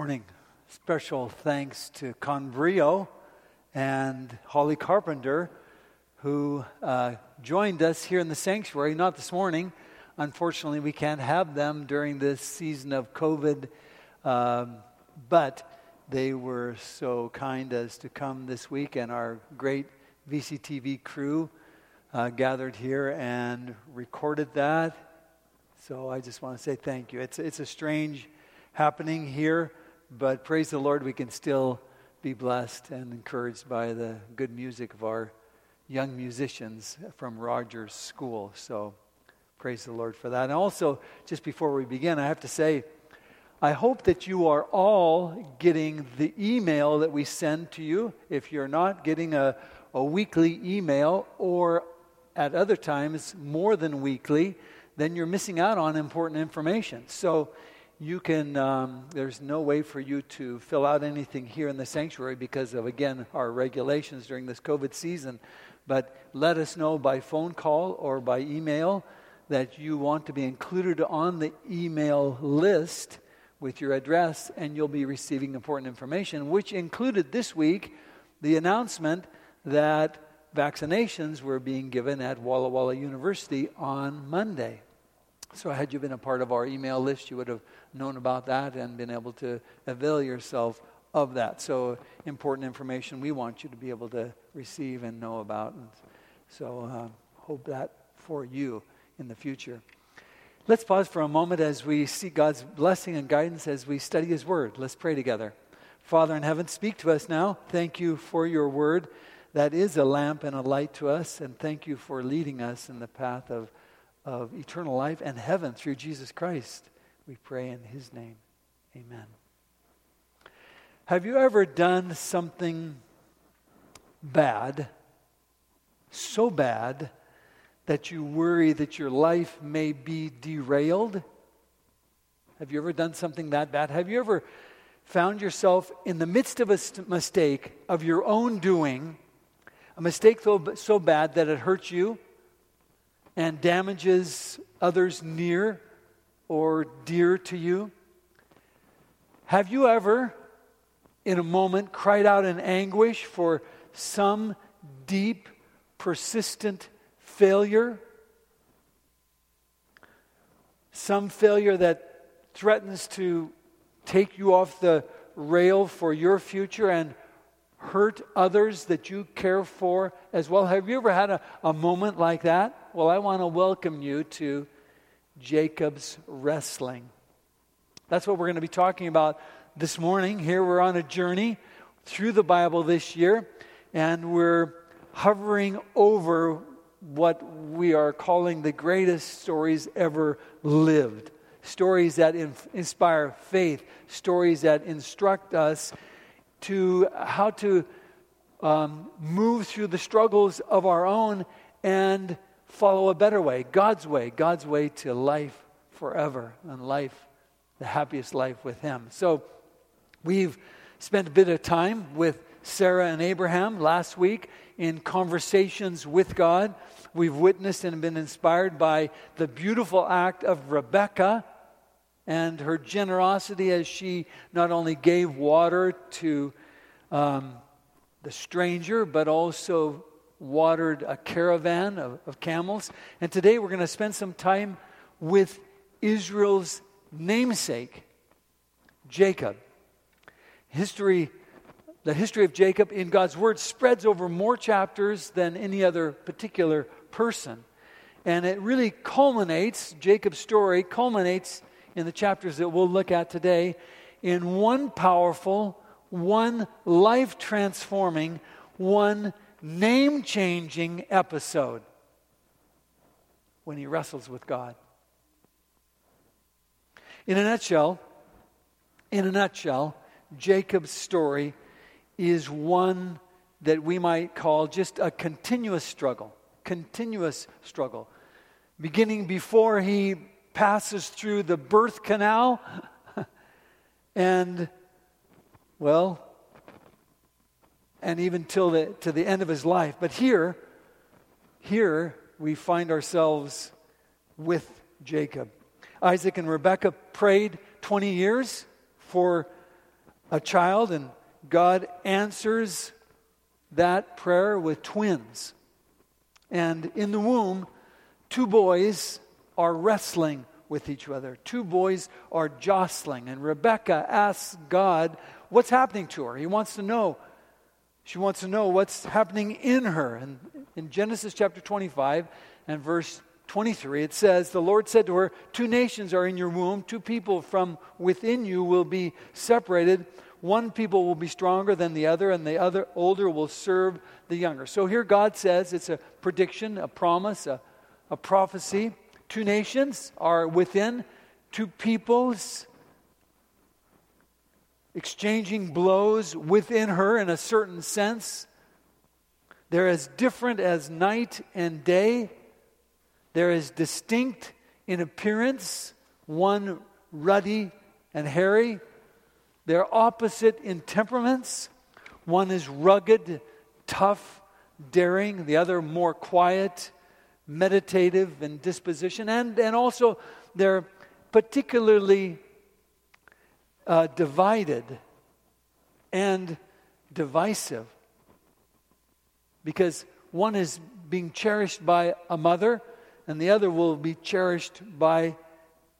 Morning. Special thanks to Conbrio and Holly Carpenter, who uh, joined us here in the sanctuary, not this morning. Unfortunately, we can't have them during this season of COVID, um, but they were so kind as to come this week, and our great VCTV crew uh, gathered here and recorded that. So I just want to say thank you. It's, it's a strange happening here but praise the Lord, we can still be blessed and encouraged by the good music of our young musicians from Rogers School. So praise the Lord for that. And also, just before we begin, I have to say, I hope that you are all getting the email that we send to you. If you're not getting a, a weekly email or at other times more than weekly, then you're missing out on important information. So you can, um, there's no way for you to fill out anything here in the sanctuary because of, again, our regulations during this COVID season. But let us know by phone call or by email that you want to be included on the email list with your address, and you'll be receiving important information, which included this week the announcement that vaccinations were being given at Walla Walla University on Monday. So, had you been a part of our email list, you would have known about that and been able to avail yourself of that. So, important information we want you to be able to receive and know about. And so, uh, hope that for you in the future. Let's pause for a moment as we seek God's blessing and guidance as we study His Word. Let's pray together. Father in heaven, speak to us now. Thank you for your Word that is a lamp and a light to us, and thank you for leading us in the path of of eternal life and heaven through Jesus Christ. We pray in his name. Amen. Have you ever done something bad, so bad, that you worry that your life may be derailed? Have you ever done something that bad? Have you ever found yourself in the midst of a mistake of your own doing, a mistake so, so bad that it hurts you? And damages others near or dear to you? Have you ever, in a moment, cried out in anguish for some deep, persistent failure? Some failure that threatens to take you off the rail for your future and hurt others that you care for as well? Have you ever had a, a moment like that? Well, I want to welcome you to Jacob's wrestling. That's what we're going to be talking about this morning. Here we're on a journey through the Bible this year, and we're hovering over what we are calling the greatest stories ever lived. Stories that in, inspire faith, stories that instruct us to how to um, move through the struggles of our own and follow a better way, God's way, God's way to life forever and life, the happiest life with Him. So we've spent a bit of time with Sarah and Abraham last week in conversations with God. We've witnessed and been inspired by the beautiful act of Rebecca and her generosity as she not only gave water to um, the stranger, but also watered a caravan of, of camels. And today we're going to spend some time with Israel's namesake, Jacob. History, the history of Jacob in God's Word spreads over more chapters than any other particular person. And it really culminates, Jacob's story culminates in the chapters that we'll look at today, in one powerful, one life transforming, one name changing episode when he wrestles with God. In a nutshell, in a nutshell, Jacob's story is one that we might call just a continuous struggle, continuous struggle. Beginning before he passes through the birth canal and, well, and even till the, to the end of his life. But here, here we find ourselves with Jacob. Isaac and Rebekah prayed 20 years for a child, and God answers that prayer with twins. And in the womb, two boys are wrestling with each other. Two boys are jostling. And Rebecca asks God what's happening to her. He wants to know. She wants to know what's happening in her. And in Genesis chapter 25 and verse 23, it says, The Lord said to her, Two nations are in your womb, two people from within you will be separated. One people will be stronger than the other, and the other older will serve the younger. So here God says it's a prediction, a promise, a, a prophecy. Two nations are within, two peoples exchanging blows within her in a certain sense. They're as different as night and day. They're as distinct in appearance, one ruddy and hairy. They're opposite in temperaments. One is rugged, tough, daring, the other more quiet, meditative in disposition. And, and also, they're particularly uh, divided and divisive because one is being cherished by a mother and the other will be cherished by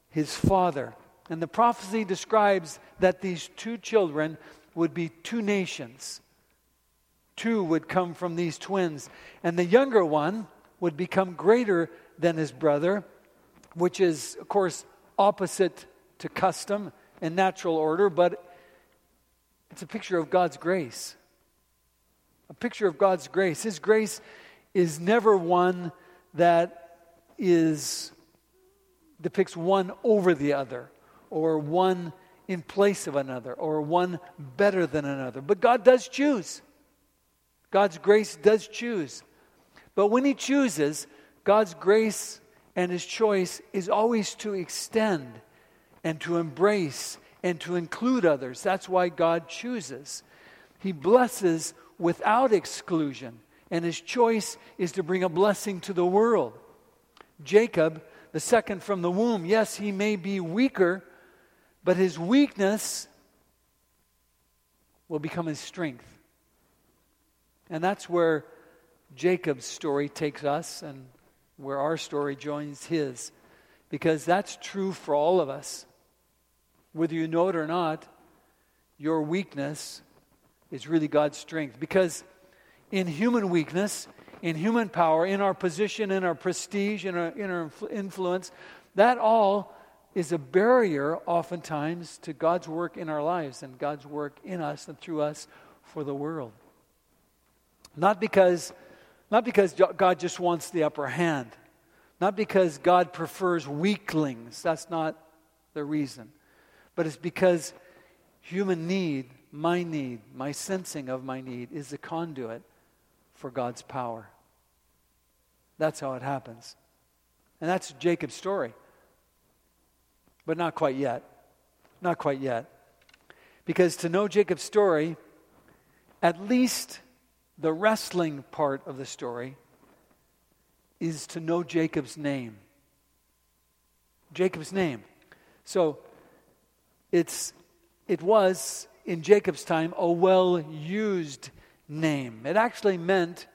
his father. And the prophecy describes that these two children would be two nations. Two would come from these twins. And the younger one would become greater than his brother, which is, of course, opposite to custom and natural order, but it's a picture of God's grace. A picture of God's grace. His grace is never one that is depicts one over the other or one in place of another or one better than another. But God does choose. God's grace does choose. But when He chooses, God's grace and His choice is always to extend and to embrace and to include others. That's why God chooses. He blesses without exclusion, and His choice is to bring a blessing to the world. Jacob, the second from the womb, yes, he may be weaker but his weakness will become his strength. And that's where Jacob's story takes us and where our story joins his. Because that's true for all of us. Whether you know it or not, your weakness is really God's strength. Because in human weakness, in human power, in our position, in our prestige, in our, in our influence, that all is a barrier oftentimes to God's work in our lives and God's work in us and through us for the world. Not because, not because God just wants the upper hand, not because God prefers weaklings. That's not the reason. But it's because human need, my need, my sensing of my need, is the conduit for God's power. That's how it happens. And that's Jacob's story. But not quite yet. Not quite yet. Because to know Jacob's story, at least the wrestling part of the story is to know Jacob's name. Jacob's name. So it's it was in Jacob's time a well used name. It actually meant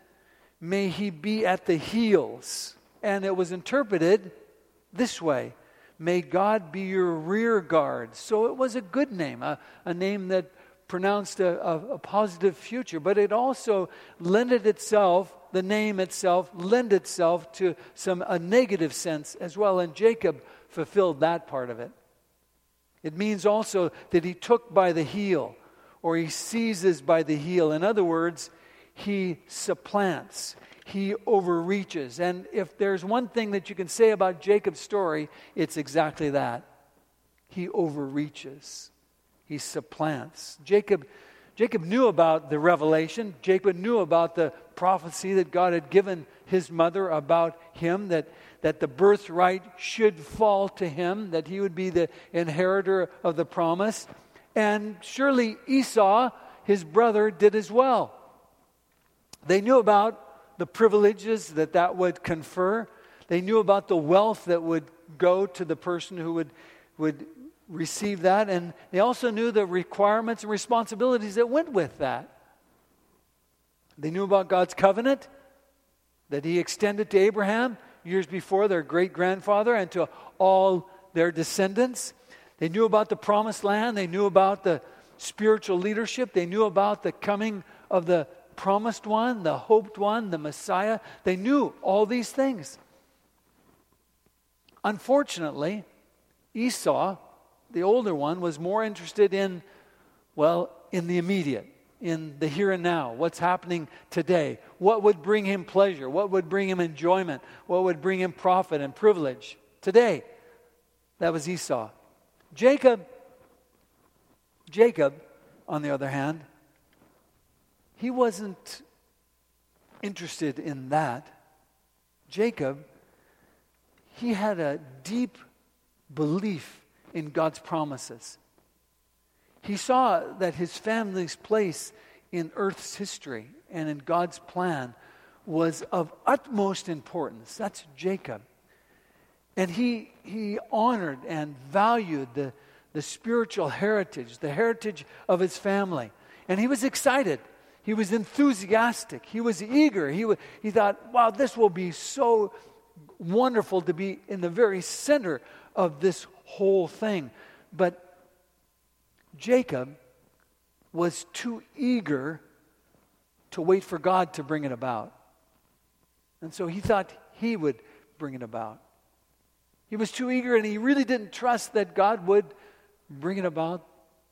may he be at the heels. And it was interpreted this way May God be your rear guard. So it was a good name, a, a name that pronounced a, a, a positive future, but it also lended itself, the name itself, lend itself to some a negative sense as well. And Jacob fulfilled that part of it. It means also that he took by the heel or he seizes by the heel. In other words, he supplants he overreaches. And if there's one thing that you can say about Jacob's story, it's exactly that. He overreaches, he supplants. Jacob, Jacob knew about the revelation, Jacob knew about the prophecy that God had given his mother about him, that, that the birthright should fall to him, that he would be the inheritor of the promise. And surely Esau, his brother, did as well. They knew about the privileges that that would confer. They knew about the wealth that would go to the person who would, would receive that, and they also knew the requirements and responsibilities that went with that. They knew about God's covenant that He extended to Abraham years before, their great grandfather, and to all their descendants. They knew about the promised land, they knew about the spiritual leadership, they knew about the coming of the promised one, the hoped one, the Messiah. They knew all these things. Unfortunately, Esau, the older one, was more interested in, well, in the immediate, in the here and now, what's happening today, what would bring him pleasure, what would bring him enjoyment, what would bring him profit and privilege today. That was Esau. Jacob, Jacob, on the other hand, he wasn't interested in that. Jacob he had a deep belief in God's promises. He saw that his family's place in Earth's history and in God's plan was of utmost importance. That's Jacob. And he, he honored and valued the, the spiritual heritage, the heritage of his family. And he was excited. He was enthusiastic. He was eager. He, he thought, wow, this will be so wonderful to be in the very center of this whole thing. But Jacob was too eager to wait for God to bring it about. And so he thought he would bring it about. He was too eager and he really didn't trust that God would bring it about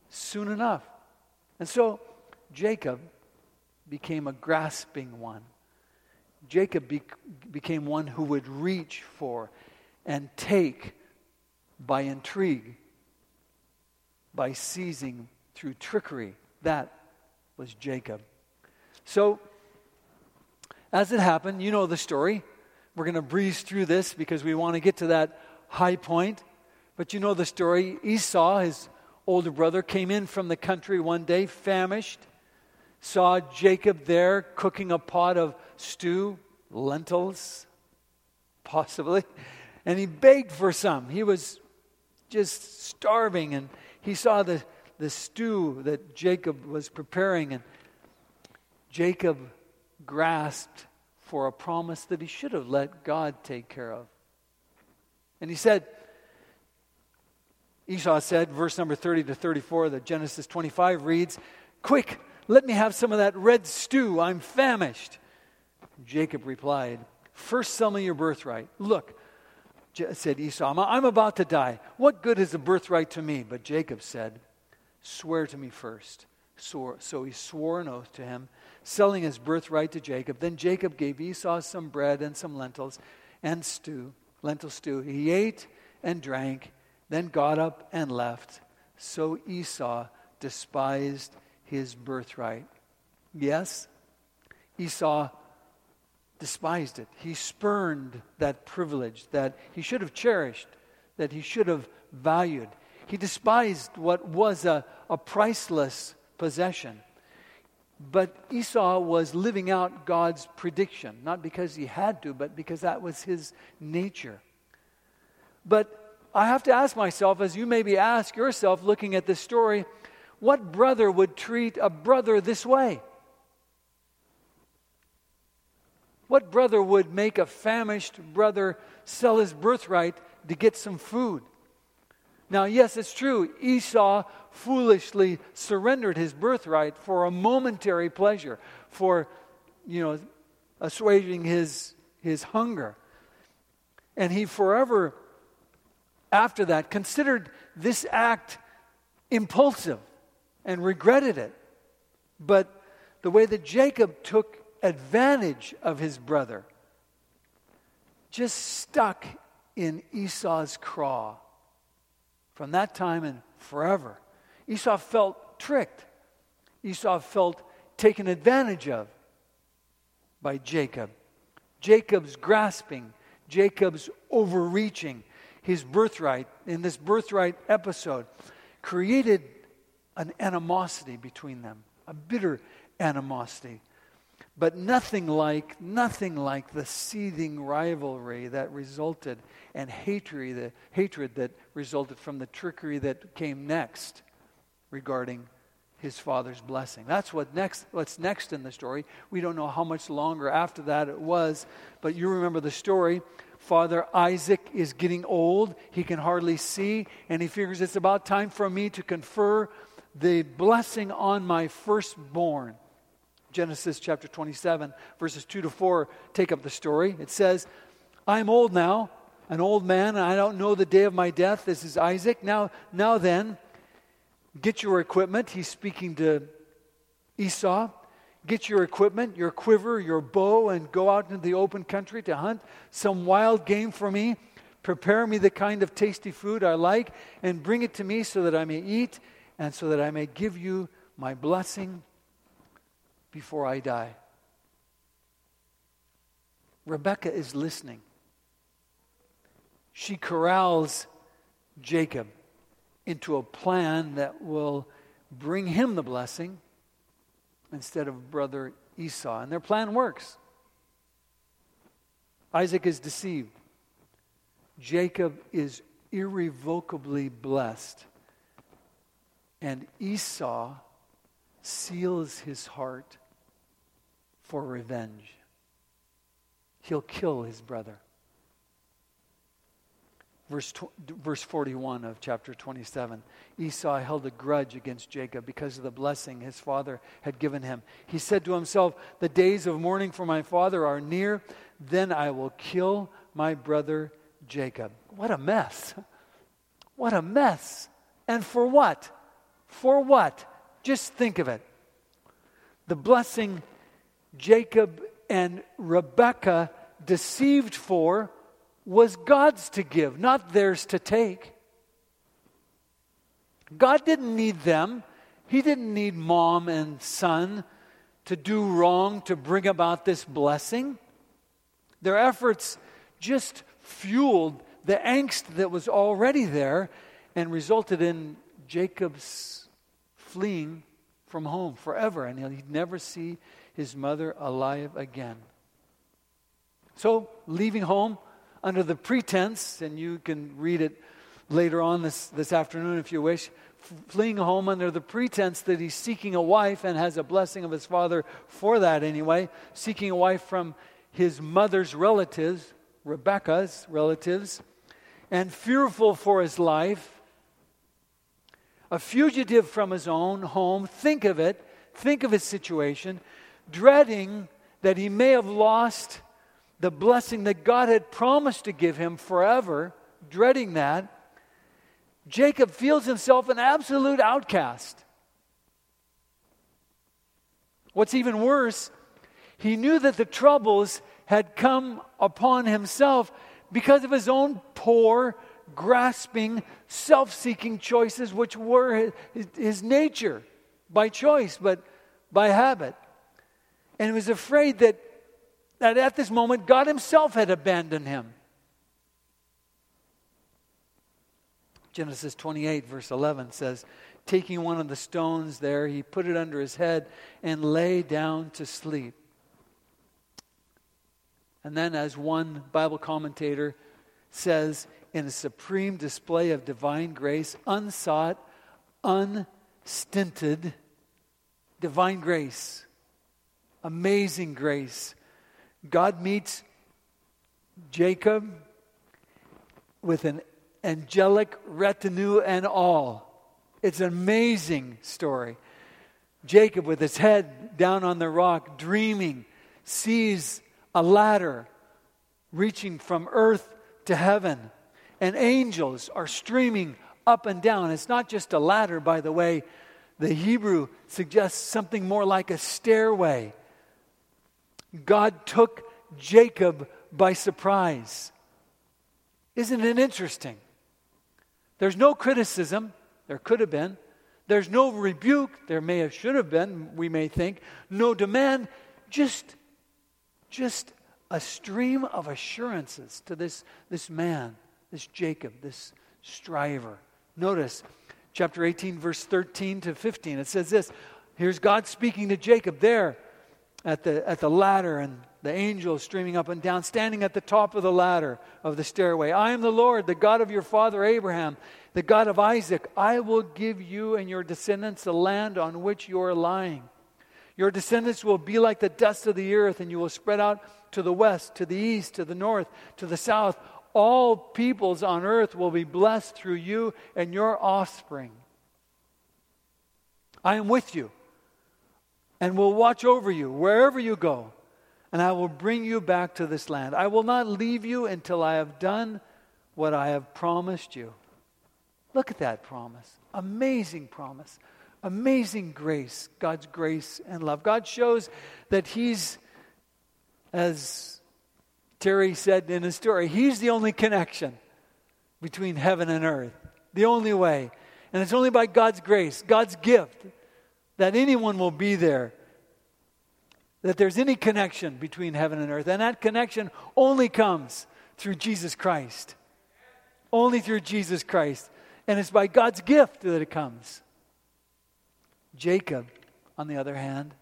soon enough. And so Jacob became a grasping one. Jacob be- became one who would reach for and take by intrigue, by seizing through trickery. That was Jacob. So, as it happened, you know the story. We're going to breeze through this because we want to get to that high point. But you know the story. Esau, his older brother, came in from the country one day, famished saw Jacob there cooking a pot of stew, lentils, possibly, and he begged for some. He was just starving, and he saw the, the stew that Jacob was preparing, and Jacob grasped for a promise that he should have let God take care of. And he said, Esau said, verse number 30 to 34, that Genesis 25 reads, Quick, let me have some of that red stew. I'm famished. Jacob replied, First sell me your birthright. Look, said Esau, I'm about to die. What good is the birthright to me? But Jacob said, Swear to me first. So, he swore an oath to him, selling his birthright to Jacob. Then Jacob gave Esau some bread and some lentils and stew, lentil stew. He ate and drank, then got up and left. So Esau despised his birthright. Yes, Esau despised it. He spurned that privilege that he should have cherished, that he should have valued. He despised what was a, a priceless possession. But Esau was living out God's prediction, not because he had to, but because that was his nature. But I have to ask myself, as you maybe ask yourself looking at this story, what brother would treat a brother this way? What brother would make a famished brother sell his birthright to get some food? Now, yes, it's true. Esau foolishly surrendered his birthright for a momentary pleasure, for, you know, assuaging his, his hunger. And he forever, after that, considered this act impulsive and regretted it. But the way that Jacob took advantage of his brother just stuck in Esau's craw from that time and forever. Esau felt tricked. Esau felt taken advantage of by Jacob. Jacob's grasping, Jacob's overreaching, his birthright in this birthright episode created an animosity between them, a bitter animosity. But nothing like, nothing like the seething rivalry that resulted and hatred, the hatred that resulted from the trickery that came next regarding his father's blessing. That's what next, what's next in the story. We don't know how much longer after that it was, but you remember the story. Father Isaac is getting old. He can hardly see, and he figures it's about time for me to confer the blessing on my firstborn. Genesis chapter 27, verses 2 to 4 take up the story. It says, I'm old now, an old man, and I don't know the day of my death. This is Isaac. Now, now then, get your equipment. He's speaking to Esau. Get your equipment, your quiver, your bow, and go out into the open country to hunt some wild game for me. Prepare me the kind of tasty food I like, and bring it to me so that I may eat and so that I may give you my blessing before I die. Rebecca is listening. She corrals Jacob into a plan that will bring him the blessing instead of brother Esau. And their plan works. Isaac is deceived. Jacob is irrevocably blessed. And Esau seals his heart for revenge. He'll kill his brother. Verse, verse 41 of chapter 27 Esau held a grudge against Jacob because of the blessing his father had given him. He said to himself, The days of mourning for my father are near, then I will kill my brother Jacob. What a mess! What a mess! And for what? For what? Just think of it. The blessing Jacob and Rebekah deceived for was God's to give, not theirs to take. God didn't need them. He didn't need mom and son to do wrong to bring about this blessing. Their efforts just fueled the angst that was already there and resulted in Jacob's fleeing from home forever, and he'd never see his mother alive again. So, leaving home under the pretense, and you can read it later on this, this afternoon if you wish, fleeing home under the pretense that he's seeking a wife and has a blessing of his father for that anyway, seeking a wife from his mother's relatives, Rebecca's relatives, and fearful for his life, a fugitive from his own home. Think of it, think of his situation, dreading that he may have lost the blessing that God had promised to give him forever, dreading that, Jacob feels himself an absolute outcast. What's even worse, he knew that the troubles had come upon himself because of his own poor, grasping, self seeking choices, which were his, his, nature by choice, but by habit and he was afraid that, that at this moment God himself had abandoned him. Genesis 28, verse 11 says, Taking one of the stones there, he put it under his head and lay down to sleep. And then, as one Bible commentator says, in a supreme display of divine grace, unsought, unstinted, divine grace amazing grace. God meets Jacob with an angelic retinue and all. It's an amazing story. Jacob, with his head down on the rock, dreaming, sees a ladder reaching from earth to heaven, and angels are streaming up and down. It's not just a ladder, by the way. The Hebrew suggests something more like a stairway. God took Jacob by surprise. Isn't it interesting? There's no criticism, there could have been. There's no rebuke, there may have should have been, we may think. No demand, just just a stream of assurances to this, this man, this Jacob, this striver. Notice chapter 18, verse 13 to 15. It says this Here's God speaking to Jacob there at the, at the ladder and the angels streaming up and down, standing at the top of the ladder of the stairway. I am the Lord, the God of your father Abraham, the God of Isaac. I will give you and your descendants the land on which you are lying. Your descendants will be like the dust of the earth, and you will spread out to the west, to the east, to the north, to the south. All peoples on earth will be blessed through you and your offspring. I am with you and will watch over you wherever you go, and I will bring you back to this land. I will not leave you until I have done what I have promised you. Look at that promise. Amazing promise. Amazing grace, God's grace and love. God shows that He's, as Terry said in his story, He's the only connection between heaven and earth. The only way. And it's only by God's grace, God's gift, that anyone will be there, that there's any connection between heaven and earth. And that connection only comes through Jesus Christ. Only through Jesus Christ. And it's by God's gift that it comes. Jacob, on the other hand,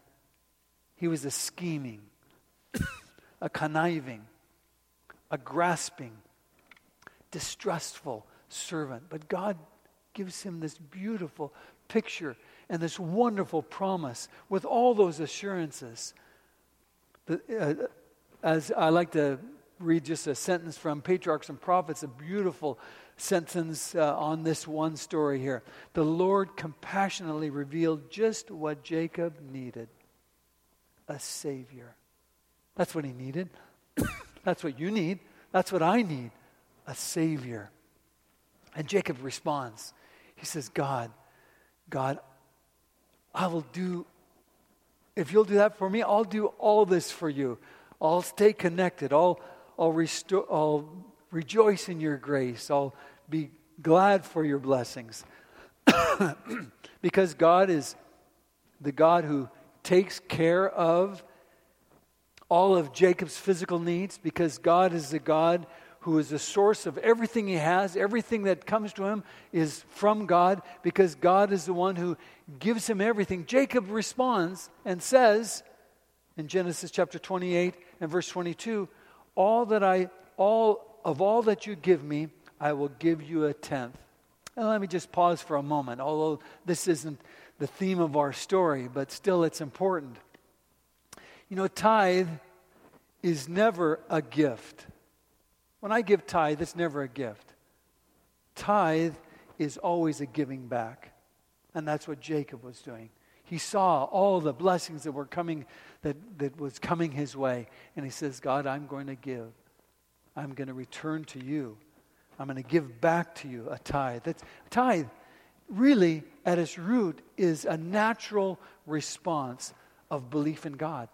he was a scheming, a conniving, a grasping, distrustful servant. But God gives him this beautiful picture and this wonderful promise with all those assurances. Uh, as I like to read just a sentence from Patriarchs and Prophets, a beautiful sentence uh, on this one story here. The Lord compassionately revealed just what Jacob needed a Savior. That's what he needed. That's what you need. That's what I need a Savior. And Jacob responds. He says, God, God, I will do, if you'll do that for me, I'll do all this for you. I'll stay connected. I'll, I'll, restore, I'll rejoice in your grace. I'll be glad for your blessings. because God is the God who takes care of all of Jacob's physical needs, because God is the God who is the source of everything he has. Everything that comes to him is from God because God is the one who gives him everything. Jacob responds and says in Genesis chapter 28 and verse 22, all that I all of all that you give me, I will give you a tenth. And let me just pause for a moment, although this isn't the theme of our story, but still it's important. You know, tithe is never a gift. When I give tithe, it's never a gift. Tithe is always a giving back. And that's what Jacob was doing. He saw all the blessings that were coming, that, that was coming his way. And he says, God, I'm going to give. I'm going to return to you. I'm going to give back to you a tithe. That's, tithe, really, at its root, is a natural response of belief in God.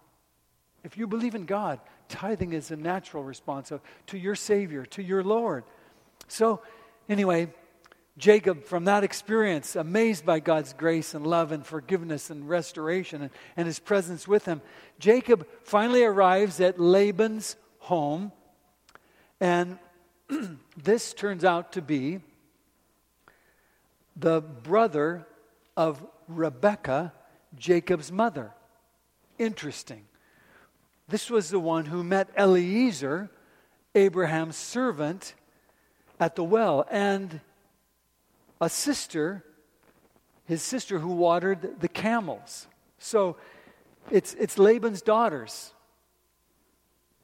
If you believe in God, tithing is a natural response to your Savior, to your Lord. So, anyway, Jacob, from that experience, amazed by God's grace and love and forgiveness and restoration and, and his presence with him, Jacob finally arrives at Laban's home. And this turns out to be the brother of Rebekah, Jacob's mother. Interesting. This was the one who met Eliezer, Abraham's servant, at the well, and a sister, his sister, who watered the camels. So it's, it's Laban's daughters,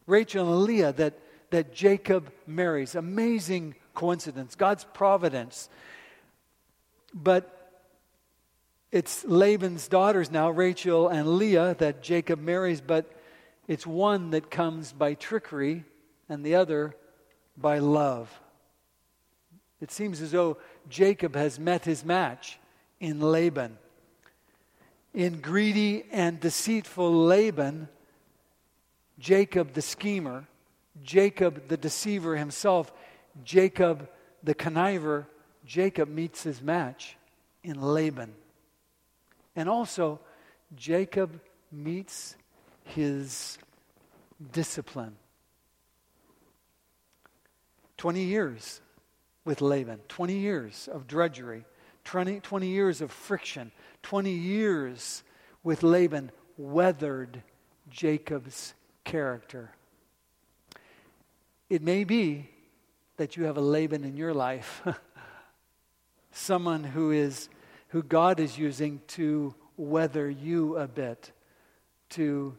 Rachel and Leah, that, that Jacob marries. Amazing coincidence, God's providence. But it's Laban's daughters now, Rachel and Leah, that Jacob marries, but it's one that comes by trickery and the other by love. It seems as though Jacob has met his match in Laban. In greedy and deceitful Laban, Jacob the schemer, Jacob the deceiver himself, Jacob the conniver, Jacob meets his match in Laban. And also, Jacob meets his discipline. 20 years with Laban, 20 years of drudgery, 20, 20 years of friction, 20 years with Laban weathered Jacob's character. It may be that you have a Laban in your life, someone who is who God is using to weather you a bit, to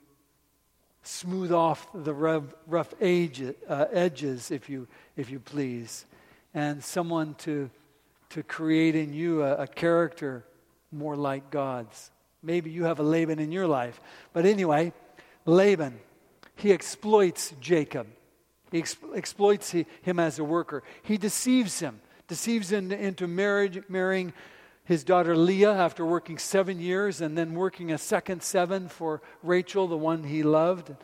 smooth off the rough, rough age, uh, edges, if you, if you please, and someone to, to create in you a, a character more like God's. Maybe you have a Laban in your life. But anyway, Laban, he exploits Jacob. He ex- exploits he, him as a worker. He deceives him, deceives him into marriage, marrying his daughter Leah after working seven years and then working a second seven for Rachel, the one he loved.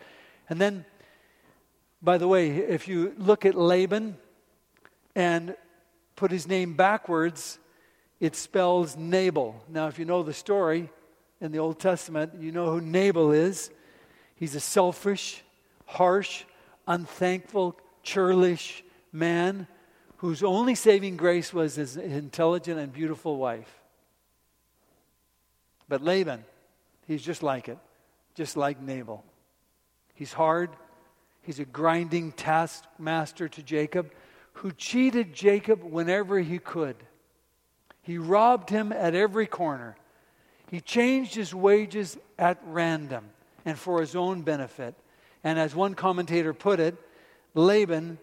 And then, by the way, if you look at Laban and put his name backwards, it spells Nabal. Now, if you know the story in the Old Testament, you know who Nabal is. He's a selfish, harsh, unthankful, churlish man whose only saving grace was his intelligent and beautiful wife. But Laban, he's just like it, just like Nabal. He's hard, he's a grinding taskmaster to Jacob who cheated Jacob whenever he could. He robbed him at every corner. He changed his wages at random and for his own benefit. And as one commentator put it, Laban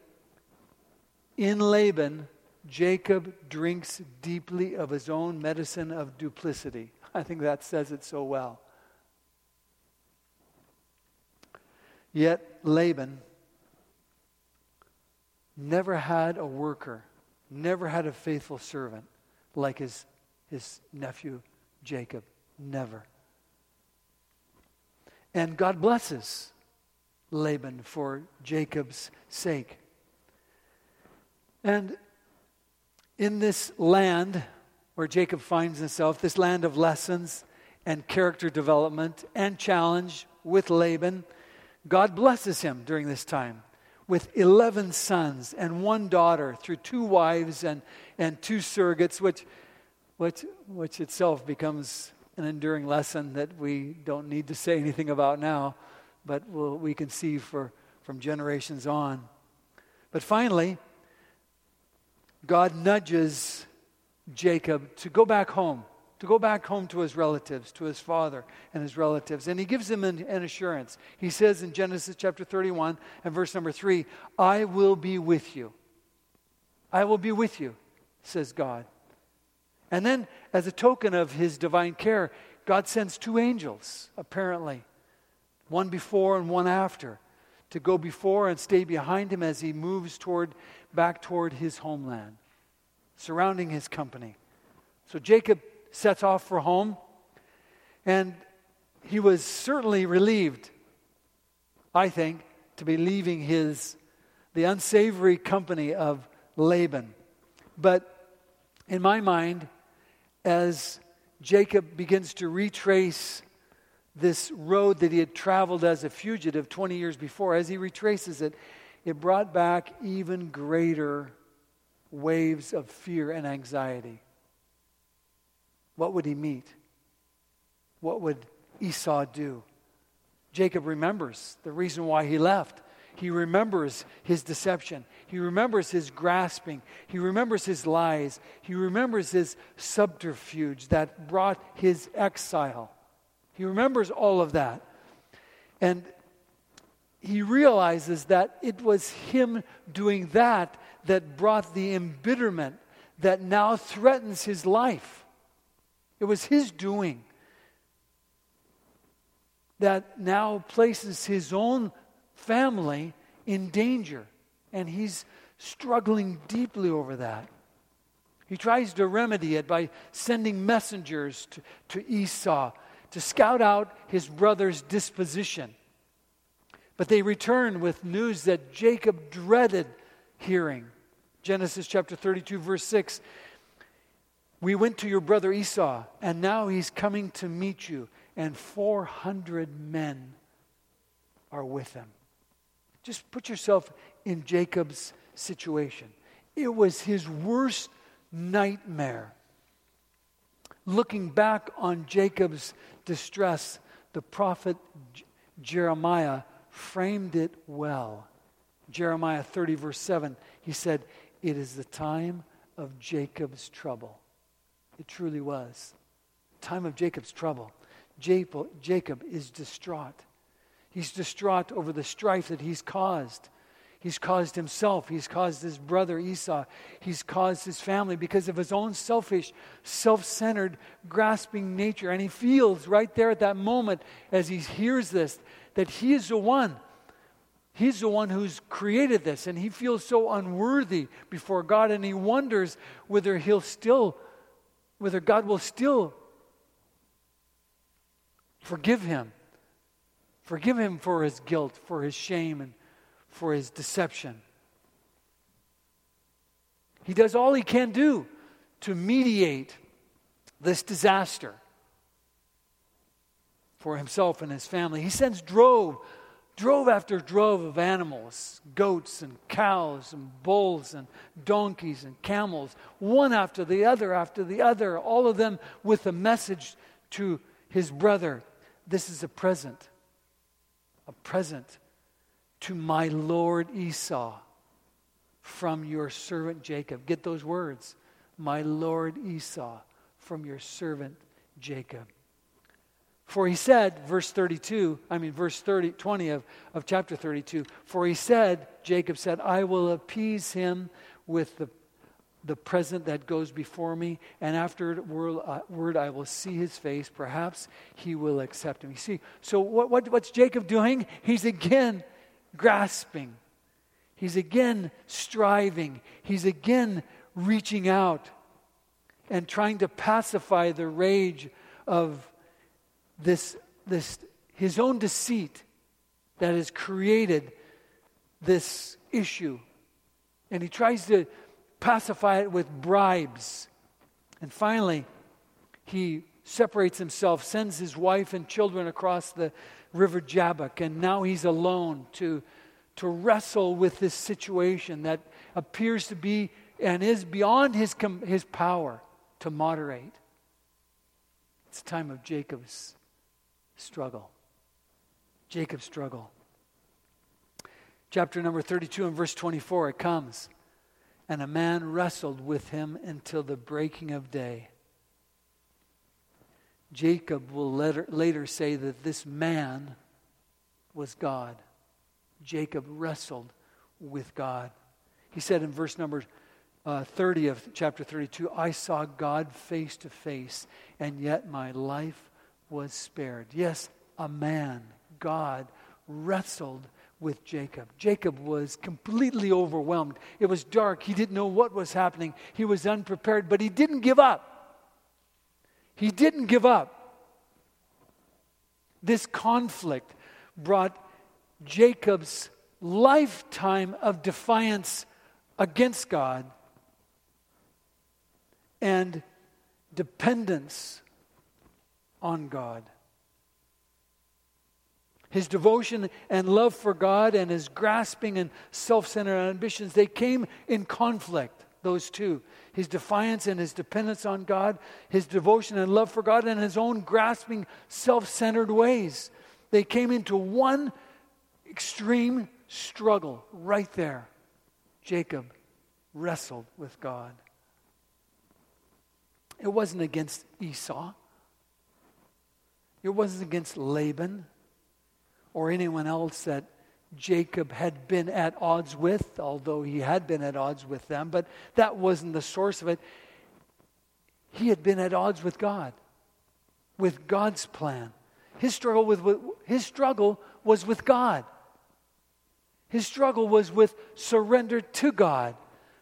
in Laban, Jacob drinks deeply of his own medicine of duplicity. I think that says it so well. Yet Laban never had a worker, never had a faithful servant like his, his nephew Jacob. Never. And God blesses Laban for Jacob's sake. And in this land where Jacob finds himself, this land of lessons and character development and challenge with Laban, God blesses him during this time with 11 sons and one daughter through two wives and, and two surrogates, which, which, which itself becomes an enduring lesson that we don't need to say anything about now, but we'll, we can see for, from generations on. But finally, God nudges Jacob to go back home, to go back home to his relatives, to his father and his relatives. And he gives him an, an, assurance. He says in Genesis chapter 31 and verse number 3 I will be with you. I will be with you, says God. And then, as a token of his divine care, God sends two angels, apparently, one before and one after, to go before and stay behind him as he moves toward back toward his homeland, surrounding his company. So Jacob sets off for home, and he was certainly relieved, I think, to be leaving his the unsavory company of Laban. But in my mind, as Jacob begins to retrace this road that he had traveled as a fugitive 20 years before, as he retraces it, it brought back even greater waves of fear and anxiety. What would he meet? What would Esau do? Jacob remembers the reason why he left. He remembers his deception. He remembers his grasping. He remembers his lies. He remembers his subterfuge that brought his exile. He remembers all of that. And he realizes that it was him doing that that brought the embitterment that now threatens his life. It was his doing that now places his own family in danger. And he's struggling deeply over that. He tries to remedy it by sending messengers to, to Esau to scout out his brother's disposition. But they return with news that Jacob dreaded hearing. Genesis chapter 32, verse 6. We went to your brother Esau, and now he's coming to meet you, and 400 men are with him. Just put yourself in Jacob's situation. It was his worst nightmare. Looking back on Jacob's distress, the prophet Jeremiah framed it well. Jeremiah 30, verse 7, he said, It is the time of Jacob's trouble. It truly was. Time of Jacob's trouble. Jacob is distraught. He's distraught over the strife that he's caused. He's caused himself. He's caused his brother Esau. He's caused his family because of his own selfish, self centered, grasping nature. And he feels right there at that moment as he hears this that he is the one. He's the one who's created this. And he feels so unworthy before God. And he wonders whether he'll still, whether God will still forgive him. Forgive him for his guilt, for his shame, and for his deception. He does all he can do to mediate this disaster for himself and his family. He sends drove, drove after drove of animals, goats and cows and bulls and donkeys and camels, one after the other after the other, all of them with a message to his brother. This is a present, a present to my Lord Esau from your servant Jacob. Get those words. My Lord Esau from your servant Jacob. For he said, verse 32, I mean, verse 30, 20 of, of chapter 32, for he said, Jacob said, I will appease him with the, the present that goes before me, and afterward uh, I will see his face. Perhaps he will accept him. You see, so what, what, what's Jacob doing? He's again grasping. He's again striving. He's again reaching out and trying to pacify the rage of this, this his own deceit that has created this issue. And he tries to pacify it with bribes. And finally, he separates himself, sends his wife and children across the River Jabbok, and now he's alone to, to wrestle with this situation that appears to be and is beyond his, his power to moderate. It's time of Jacob's struggle. Jacob's struggle. Chapter number 32 and verse 24, it comes. And a man wrestled with him until the breaking of day. Jacob will later, later say that this man was God. Jacob wrestled with God. He said in verse number uh, 30 of chapter 32 I saw God face to face, and yet my life was spared. Yes, a man, God, wrestled with Jacob. Jacob was completely overwhelmed. It was dark. He didn't know what was happening. He was unprepared, but he didn't give up. He didn't give up. This conflict brought Jacob's lifetime of defiance against God and dependence on God. His devotion and love for God and his grasping and self centered ambitions, they came in conflict, those two his defiance and his dependence on God, his devotion and love for God, and his own grasping, self centered ways. They came into one extreme struggle right there. Jacob wrestled with God. It wasn't against Esau, it wasn't against Laban or anyone else that Jacob had been at odds with, although he had been at odds with them, but that wasn't the source of it. He had been at odds with God, with God's plan. His struggle, with, his struggle was with God. His struggle was with surrender to God,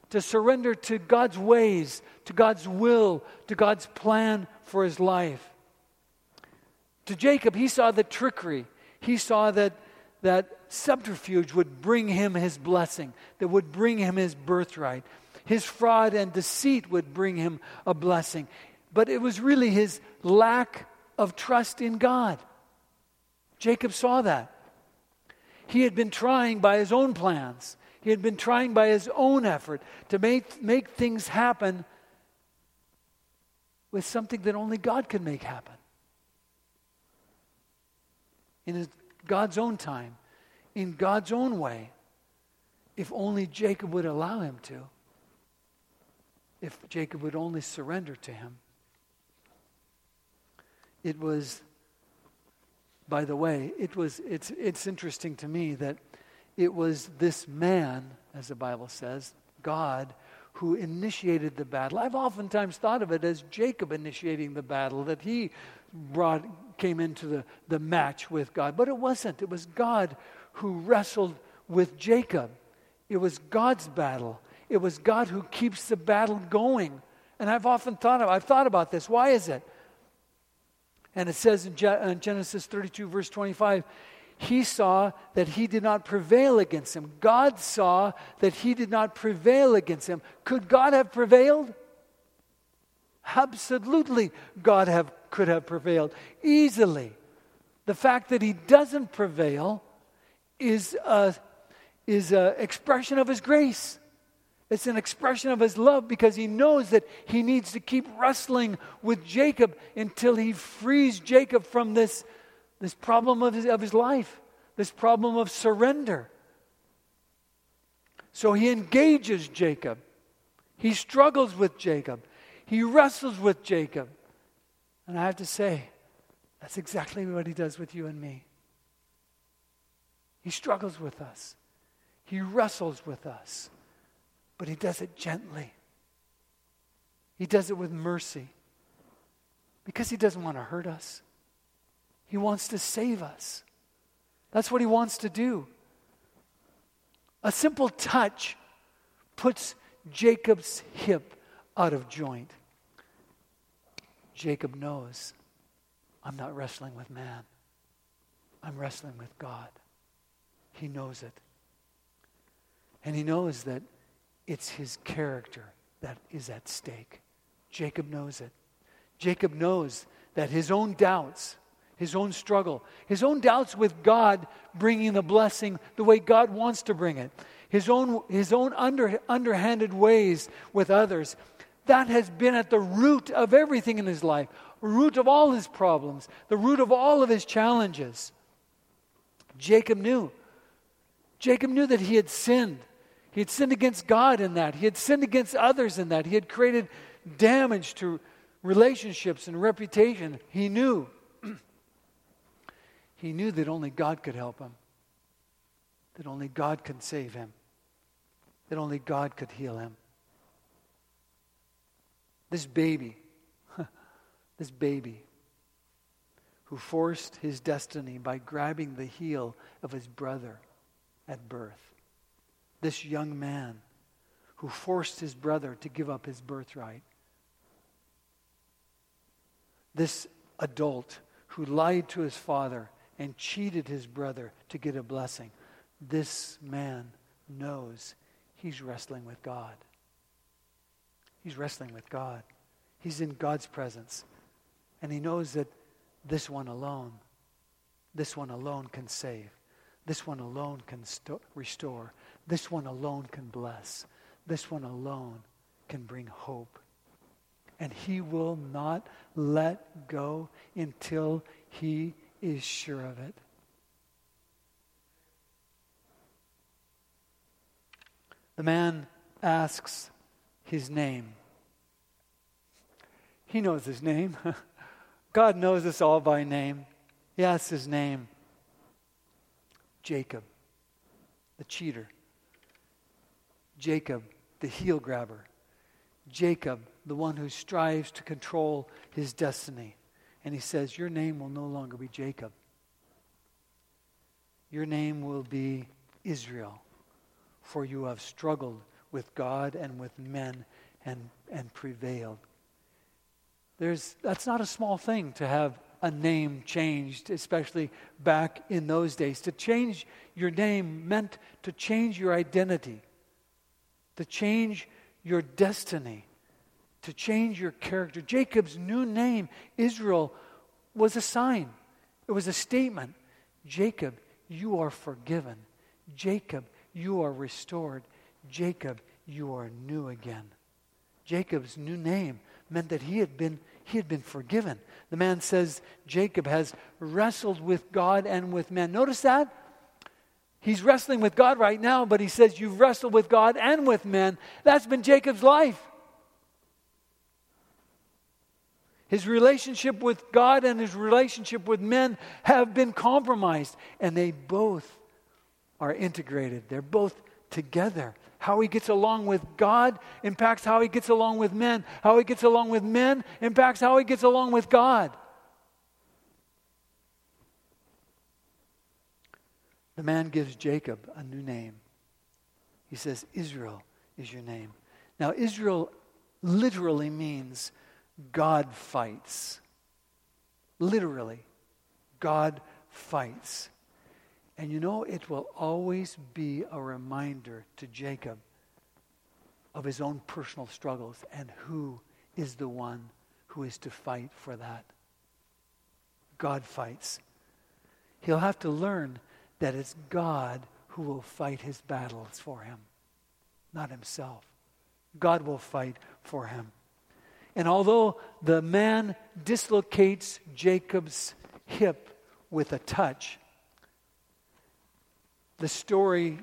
to surrender to God's ways, to God's will, to God's plan for his life. To Jacob, he saw the trickery. He saw that, that subterfuge would bring him his blessing, that would bring him his birthright. His fraud and deceit would bring him a blessing. But it was really his lack of trust in God. Jacob saw that. He had been trying by his own plans, he had been trying by his own effort to make, make things happen with something that only God could make happen. In his God's own time, in God's own way, if only Jacob would allow him to, if Jacob would only surrender to him. It was, by the way, it was, it's, it's interesting to me that it was this man, as the Bible says, God, who initiated the battle. I've oftentimes thought of it as Jacob initiating the battle, that he brought, came into the, the match with God. But it wasn't. It was God who wrestled with Jacob. It was God's battle. It was God who keeps the battle going. And I've often thought of, I've thought about this. Why is it? And it says in uh, Genesis 32, verse 25, he saw that he did not prevail against him. God saw that he did not prevail against him. Could God have prevailed? Absolutely, God have, could have prevailed easily. The fact that he doesn't prevail is an is a expression of his grace. It's an expression of his love because he knows that he needs to keep wrestling with Jacob until he frees Jacob from this this problem of his, of his life, this problem of surrender. So he engages Jacob. He struggles with Jacob. He wrestles with Jacob. And I have to say, that's exactly what he does with you and me. He struggles with us, he wrestles with us, but he does it gently. He does it with mercy because he doesn't want to hurt us. He wants to save us. That's what He wants to do. A simple touch puts Jacob's hip out of joint. Jacob knows I'm not wrestling with man, I'm wrestling with God. He knows it. And he knows that it's his character that is at stake. Jacob knows it. Jacob knows that his own doubts, his own struggle, his own doubts with God bringing the blessing the way God wants to bring it, his own, his own under, underhanded ways with others. That has been at the root of everything in his life, root of all his problems, the root of all of his challenges. Jacob knew. Jacob knew that he had sinned. He had sinned against God in that. He had sinned against others in that. He had created damage to relationships and reputation. He knew. He knew that only God could help him, that only God could save him, that only God could heal him. This baby, this baby who forced his destiny by grabbing the heel of his brother at birth, this young man who forced his brother to give up his birthright, this adult who lied to his father and cheated his brother to get a blessing. This man knows he's wrestling with God. He's wrestling with God. He's in God's presence. And he knows that this one alone, this one alone can save. This one alone can st- restore. This one alone can bless. This one alone can bring hope. And he will not let go until he is sure of it. The man asks his name. He knows his name. God knows us all by name. Asks his name Jacob, the cheater. Jacob, the heel grabber. Jacob, the one who strives to control his destiny. And he says, Your name will no longer be Jacob. Your name will be Israel, for you have struggled with God and with men and, and prevailed. There's, that's not a small thing to have a name changed, especially back in those days. To change your name meant to change your identity, to change your destiny to change your character. Jacob's new name, Israel, was a sign, it was a statement. Jacob, you are forgiven. Jacob, you are restored. Jacob, you are new again. Jacob's new name meant that he had been he had been forgiven. The man says Jacob has wrestled with God and with men. Notice that? He's wrestling with God right now, but he says, You've wrestled with God and with men. That's been Jacob's life. His relationship with God and his relationship with men have been compromised, and they both are integrated. They're both together. How he gets along with God impacts how he gets along with men. How he gets along with men impacts how he gets along with God. The man gives Jacob a new name. He says, Israel is your name. Now, Israel literally means God fights. Literally, God fights. And you know, it will always be a reminder to Jacob of his own personal struggles and who is the one who is to fight for that. God fights. He'll have to learn that it's God who will fight his battles for him, not himself. God will fight for him. And although the man dislocates Jacob's hip with a touch, the story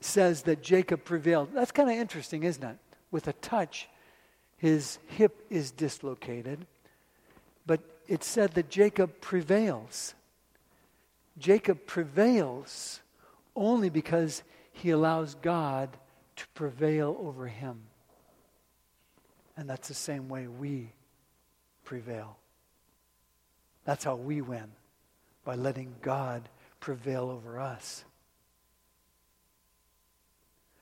says that Jacob prevailed. That's kind of interesting, isn't it? With a touch, his hip is dislocated, but it said that Jacob prevails. Jacob prevails only because he allows God to prevail over him. And that's the same way we prevail. That's how we win, by letting God prevail over us.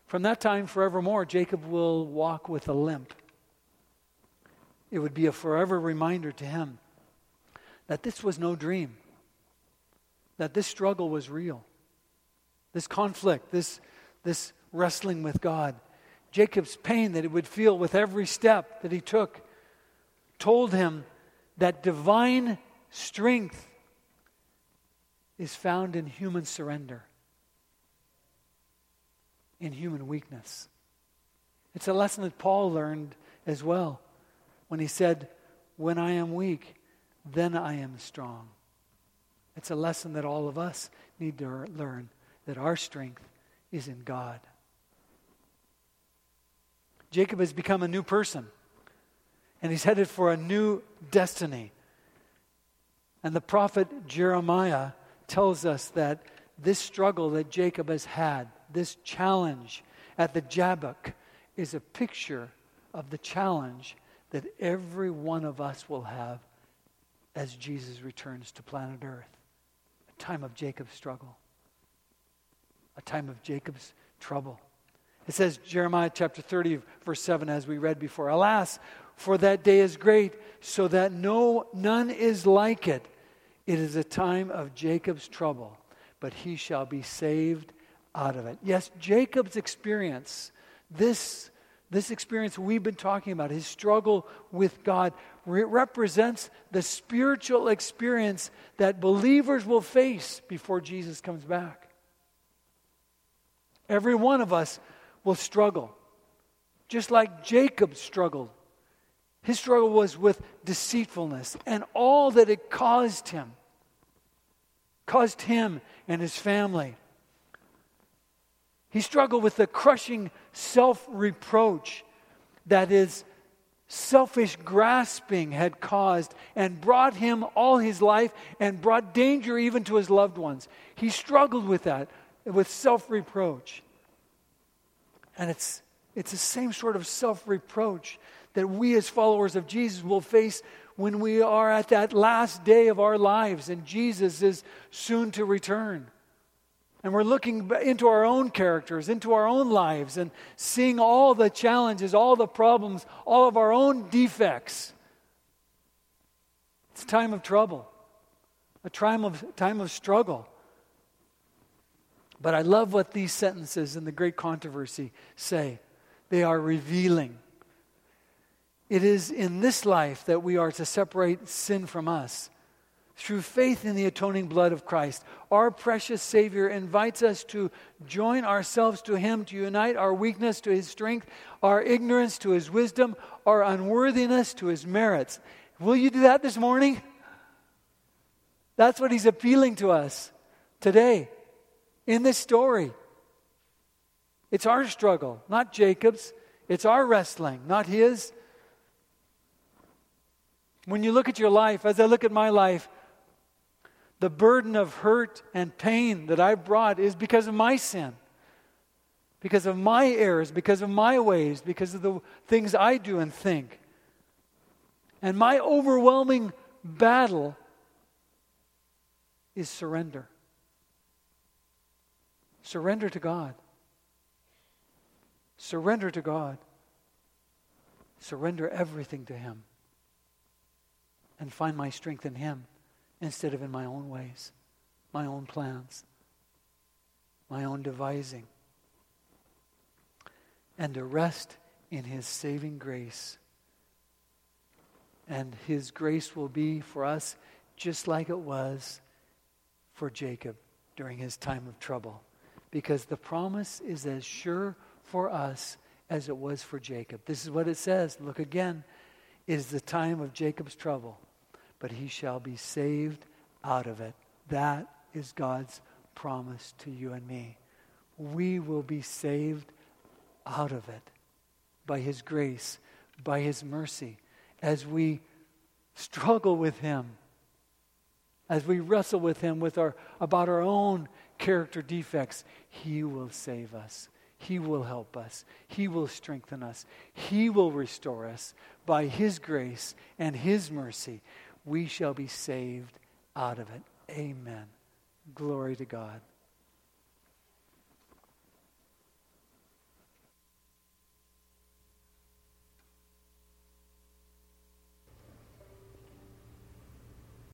From that time forevermore, Jacob will walk with a limp. It would be a forever reminder to him that this was no dream that this struggle was real. This conflict, this, this wrestling with God. Jacob's pain that he would feel with every step that he took told him that divine strength is found in human surrender, in human weakness. It's a lesson that Paul learned as well when he said, When I am weak, then I am strong. It's a lesson that all of us need to learn that our strength is in God. Jacob has become a new person, and he's headed for a new destiny. And the prophet Jeremiah tells us that this struggle that Jacob has had, this challenge at the Jabbok, is a picture of the challenge that every one of us will have as Jesus returns to planet Earth A time of Jacob's struggle, a time of Jacob's trouble. It says, Jeremiah chapter 30, verse 7, as we read before, Alas, for that day is great, so that no none is like it. It is a time of Jacob's trouble, but he shall be saved out of it. Yes, Jacob's experience, this this experience we've been talking about, his struggle with God, represents the spiritual experience that believers will face before Jesus comes back. Every one of us will struggle, just like Jacob struggled. His struggle was with deceitfulness and all that it caused him, caused him and his family. He struggled with the crushing self reproach that his selfish grasping had caused and brought him all his life and brought danger even to his loved ones. He struggled with that, with self reproach. And it's, it's the same sort of self reproach that we as followers of Jesus will face when we are at that last day of our lives and Jesus is soon to return. And we're looking into our own characters, into our own lives, and seeing all the challenges, all the problems, all of our own defects. It's a time of trouble, a time of, time of struggle. But I love what these sentences in the Great Controversy say. They are revealing. It is in this life that we are to separate sin from us through faith in the atoning blood of Christ. Our precious Savior invites us to join ourselves to Him, to unite our weakness to His strength, our ignorance to His wisdom, our unworthiness to His merits. Will you do that this morning? That's what He's appealing to us today in this story. It's our struggle, not Jacob's. It's our wrestling, not his. When you look at your life, as I look at my life, the burden of hurt and pain that I brought is because of my sin, because of my errors, because of my ways, because of the things I do and think. And my overwhelming battle is surrender. Surrender to God. Surrender to God. Surrender everything to Him. And find my strength in Him instead of in my own ways, my own plans, my own devising. And to rest in His saving grace. And His grace will be for us just like it was for Jacob during his time of trouble. Because the promise is as sure for us as it was for Jacob. This is what it says. Look again. It is the time of Jacob's trouble but he shall be saved out of it. That is God's promise to you and me. We will be saved out of it by his grace, by his mercy, as we struggle with him, as we wrestle with him with our, about our own character defects. He will save us. He will help us. He will strengthen us. He will restore us by His grace and His mercy we shall be saved out of it. Amen. Glory to God.